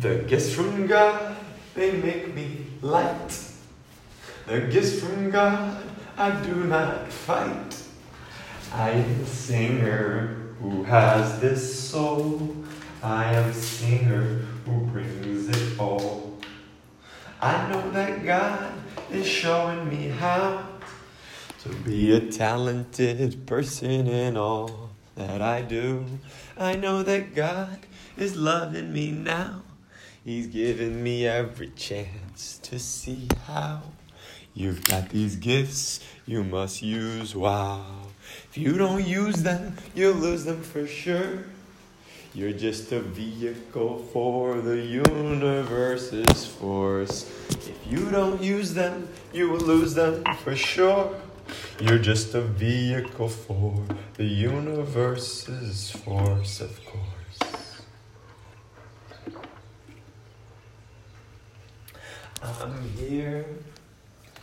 The gifts from God, they make me light. The gifts from God, I do not fight. I am a singer who has this soul. I am a singer who brings it all. I know that God is showing me how to be a talented person in all that I do. I know that God is loving me now. He's giving me every chance to see how. You've got these gifts you must use wow. If you don't use them, you'll lose them for sure. You're just a vehicle for the universe's force. If you don't use them, you will lose them for sure. You're just a vehicle for the universe's force, of course. I'm here,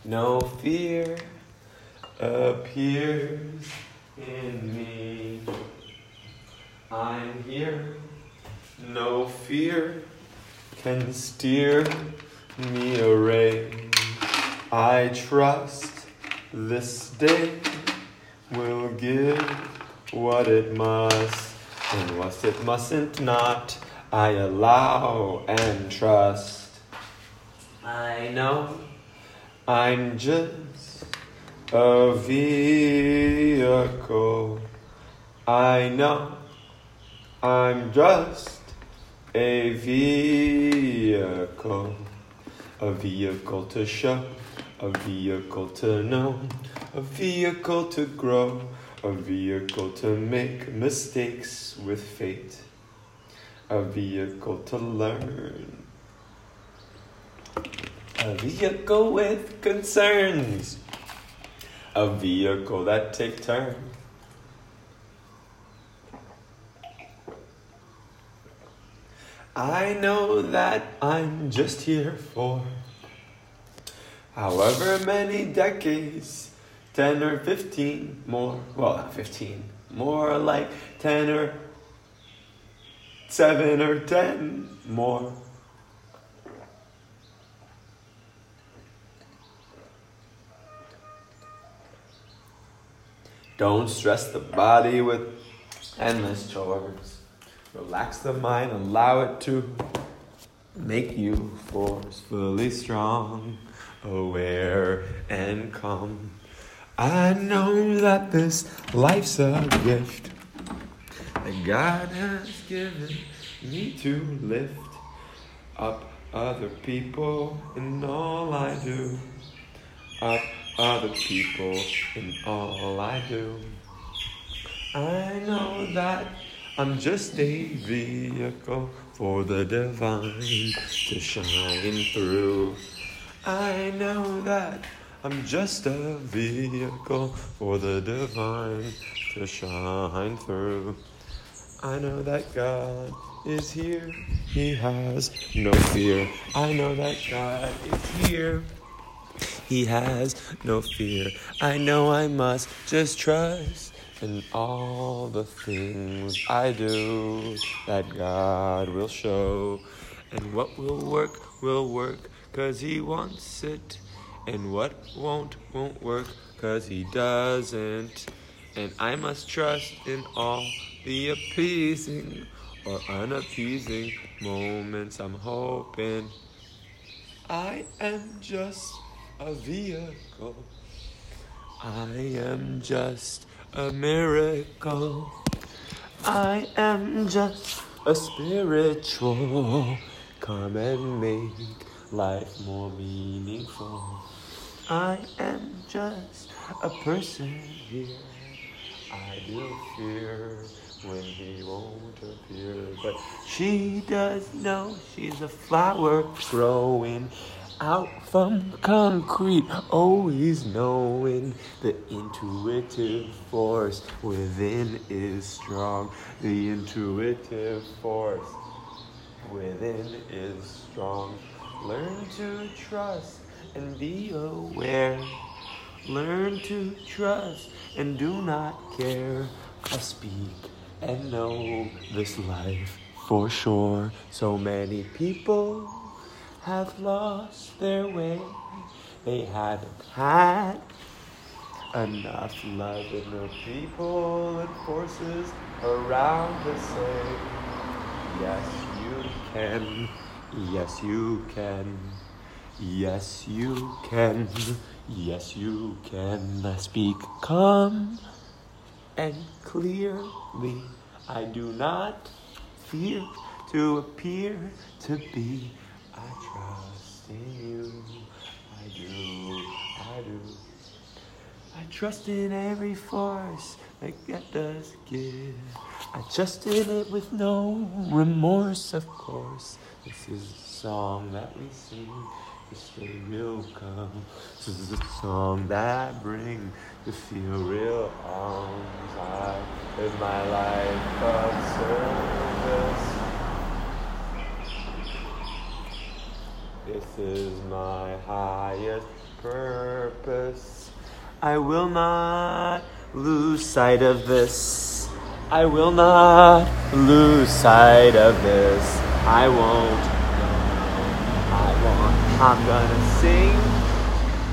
no fear appears in me. I'm here, no fear can steer me away. I trust this day will give what it must, and what it mustn't not, I allow and trust. I know I'm just a vehicle. I know I'm just a vehicle. A vehicle to show, a vehicle to know, a vehicle to grow, a vehicle to make mistakes with fate, a vehicle to learn. A vehicle with concerns. A vehicle that take turn. I know that I'm just here for however many decades 10 or 15 more. Well, not 15. More like 10 or 7 or 10 more. Don't stress the body with endless chores. Relax the mind, allow it to make you forcefully strong, aware and calm. I know that this life's a gift that God has given me to lift up other people in all I do. Up other people in all I do. I know that I'm just a vehicle for the divine to shine through. I know that I'm just a vehicle for the divine to shine through. I know that God is here, He has no fear. I know that God is here. He has no fear. I know I must just trust in all the things I do that God will show. And what will work will work cause He wants it. And what won't won't work cause He doesn't. And I must trust in all the appeasing or unappeasing moments I'm hoping. I am just a vehicle. I am just a miracle. I am just a spiritual. Come and make life more meaningful. I am just a person here. I do fear when he won't appear, but she does know she's a flower growing out from concrete, always knowing the intuitive force within is strong. The intuitive force within is strong. Learn to trust and be aware. Learn to trust and do not care. I speak and know this life for sure. So many people have lost their way. They haven't had enough love in the people and forces around to say, Yes, you can. Yes, you can. Yes, you can. Yes, you can. I speak calm and clearly. I do not fear to appear to be. I trust in you. I do. I do. I trust in every force that God does give. I trust in it with no remorse, of course. This is a song that we sing. This day will come. This is a song that I bring to feel real arms. I live my life of service. This is my highest purpose. I will not lose sight of this. I will not lose sight of this. I won't. I won't. I'm gonna sing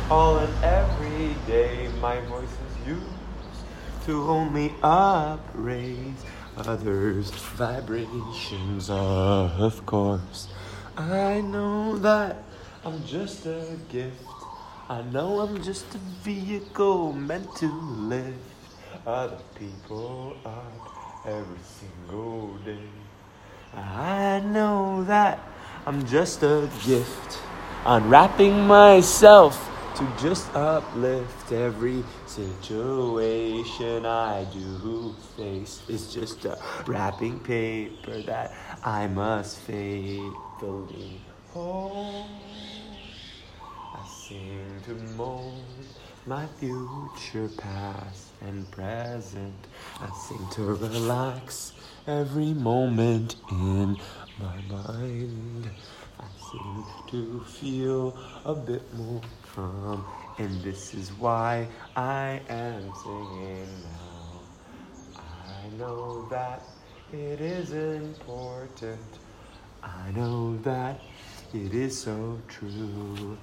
all and every day. My voice is used to only upraise others' vibrations, of course. I know that I'm just a gift. I know I'm just a vehicle meant to lift other people up every single day. I know that I'm just a gift, unwrapping myself to just uplift every situation I do face. It's just a wrapping paper that I must faithfully hold. I sing to mold my future, past, and present. I sing to relax every moment in my mind. I sing to feel a bit more calm, and this is why I am singing now. I know that it is important. I know that it is so true.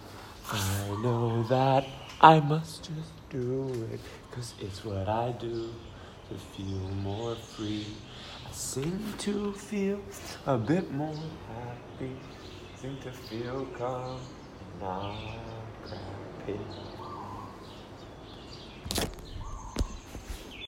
I know that I must just do it, cause it's what I do to feel more free. I sing to feel a bit more happy, sing to feel calm, and not crappy.